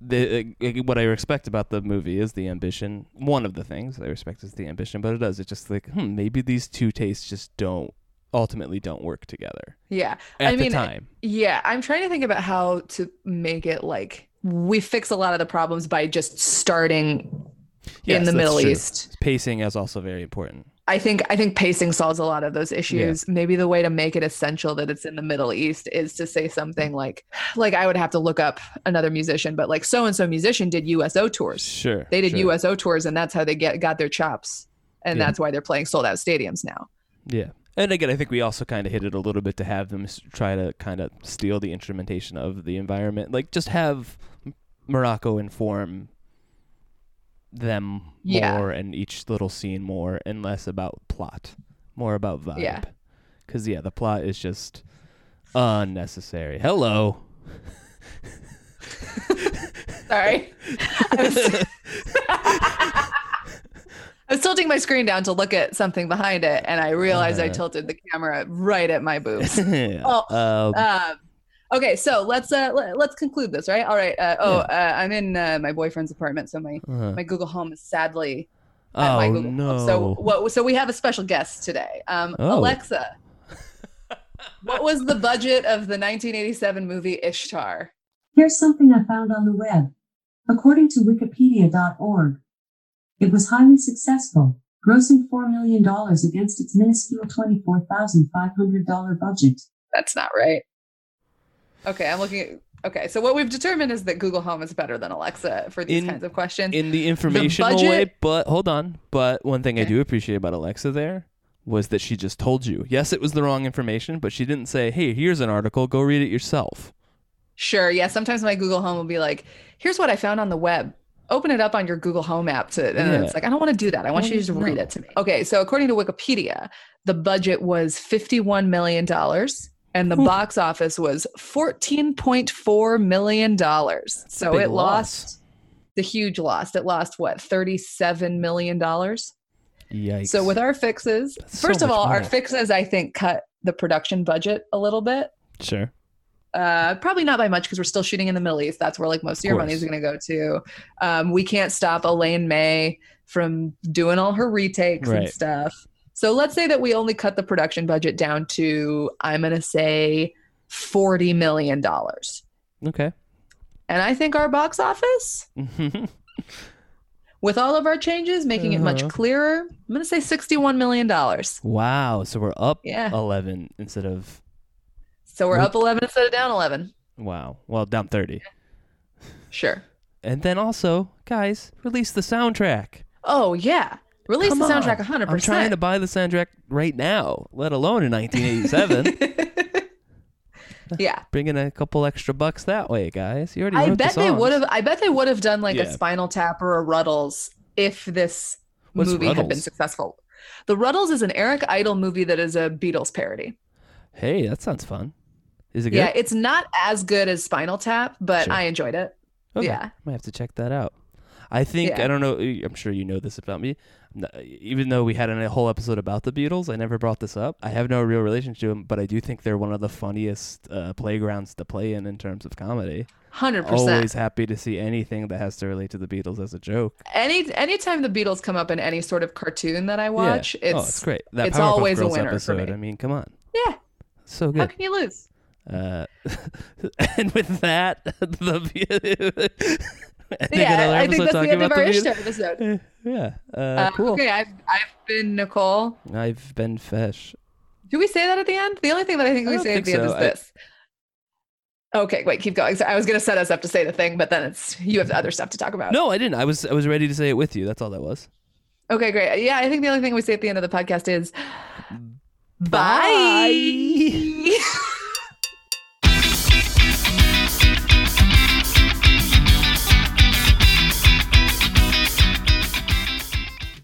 the uh, what I respect about the movie is the ambition. One of the things I respect is the ambition, but it does. It's just like, hmm, maybe these two tastes just don't ultimately don't work together Yeah. at I the mean, time. Yeah, I'm trying to think about how to make it like we fix a lot of the problems by just starting Yes, in the Middle true. East. Pacing is also very important. I think I think pacing solves a lot of those issues. Maybe the way to make it essential that it's in the Middle East is to say something like like I would have to look up another musician, but like so and so musician did USO tours. Sure. They did sure. USO tours and that's how they get got their chops. And Yeah. that's why they're playing sold out stadiums now. Yeah. And again, I think we also kind of hit it a little bit to have them try to kind of steal the instrumentation of the environment. Like, just have Morocco inform them Yeah. more and each little scene more and less about plot, more about vibe. Yeah. Because, yeah, the plot is just unnecessary. Hello. Sorry. I was, I was tilting my screen down to look at something behind it, and I realized I Uh-huh. tilted the camera right at my boobs. Yeah. Oh, Um, um, okay, so let's uh, let, let's conclude this, right? All right. Uh, oh, uh, I'm in uh, my boyfriend's apartment, so my uh, my Google Home is sadly at my oh, Google no. Home. So what? So we have a special guest today. Um, Oh. Alexa, what was the budget of the 1987 movie Ishtar? Here's something I found on the web. According to Wikipedia.org, it was highly successful, grossing $4 million against its minuscule $24,500 budget. That's not right. Okay, I'm looking at. Okay, so what we've determined is that Google Home is better than Alexa for these In- kinds of questions. in the informational way, budget- but hold on. But one thing I do appreciate about Alexa there was that she just told you. Yes, it was the wrong information, but she didn't say, "Hey, here's an article. Go read it yourself." Sure. Yeah. Sometimes my Google Home will be like, here's what I found on the web. Open it up on your Google Home app to, and Yeah. it's like, I don't want to do that. I want you to just read it to me. Okay. So according to Wikipedia, the budget was $51 million and the box office was $14.4 million. So it loss. lost the huge loss. It lost what, $37 million? Yikes. So with our fixes, That's so first of much all, our fixes, I think, cut the production budget a little bit. sure. Uh, probably not by much because we're still shooting in the Middle East. That's where like most of, your money is going to go to. Um, we can't stop Elaine May from doing all her retakes and stuff. So let's say that we only cut the production budget down to I'm going to say forty million dollars. Okay. And I think our box office, with all of our changes, making it much Uh-huh. clearer, I'm going to say sixty-one million dollars. wow. So we're up Yeah. eleven instead of So we're up eleven instead of down eleven. wow. Well, down thirty. Sure. And then also, guys, release the soundtrack. Oh yeah, release Come the soundtrack on. 100%. I'm trying to buy the soundtrack right now, let alone in 1987. yeah. Bring in a couple extra bucks that way, guys. You already wrote I the bet they would have. I bet they would have done like Yeah. a Spinal Tap or a Rutles if this What's movie had been successful. The Rutles is an Eric Idle movie that is a Beatles parody. Hey, that sounds fun. Is it good? Yeah, it's not as good as Spinal Tap, but Sure. I enjoyed it. Okay. yeah. Might have to check that out. I think Yeah. I don't know. I'm sure you know this about me. Even though we had a whole episode about the Beatles, I never brought this up. I have no real relationship to them, but I do think they're one of the funniest uh, playgrounds to play in in terms of comedy. Hundred percent. Always happy to see anything that has to relate to the Beatles as a joke. Any anytime the Beatles come up in any sort of cartoon that I Yeah. watch, it's, oh, it's great. That it's Powerpuff always a Girls winner for episode. me. I mean, come on, yeah. so good. How can you lose? Uh, and with that, the Yeah, another I think that's the end of our the Ishtar episode. Yeah, uh, Uh, cool. Okay, I've I've been Nicole. I've been Fesh. Do we say that at the end? The only thing that I think I we say at think the end so. is I- this. Okay, wait, keep going. So I was going to set us up to say the thing, but then it's you have the other stuff to talk about. No, I didn't. I was I was ready to say it with you. That's all that was. Okay, great. Yeah, I think the only thing we say at the end of the podcast is Bye. bye.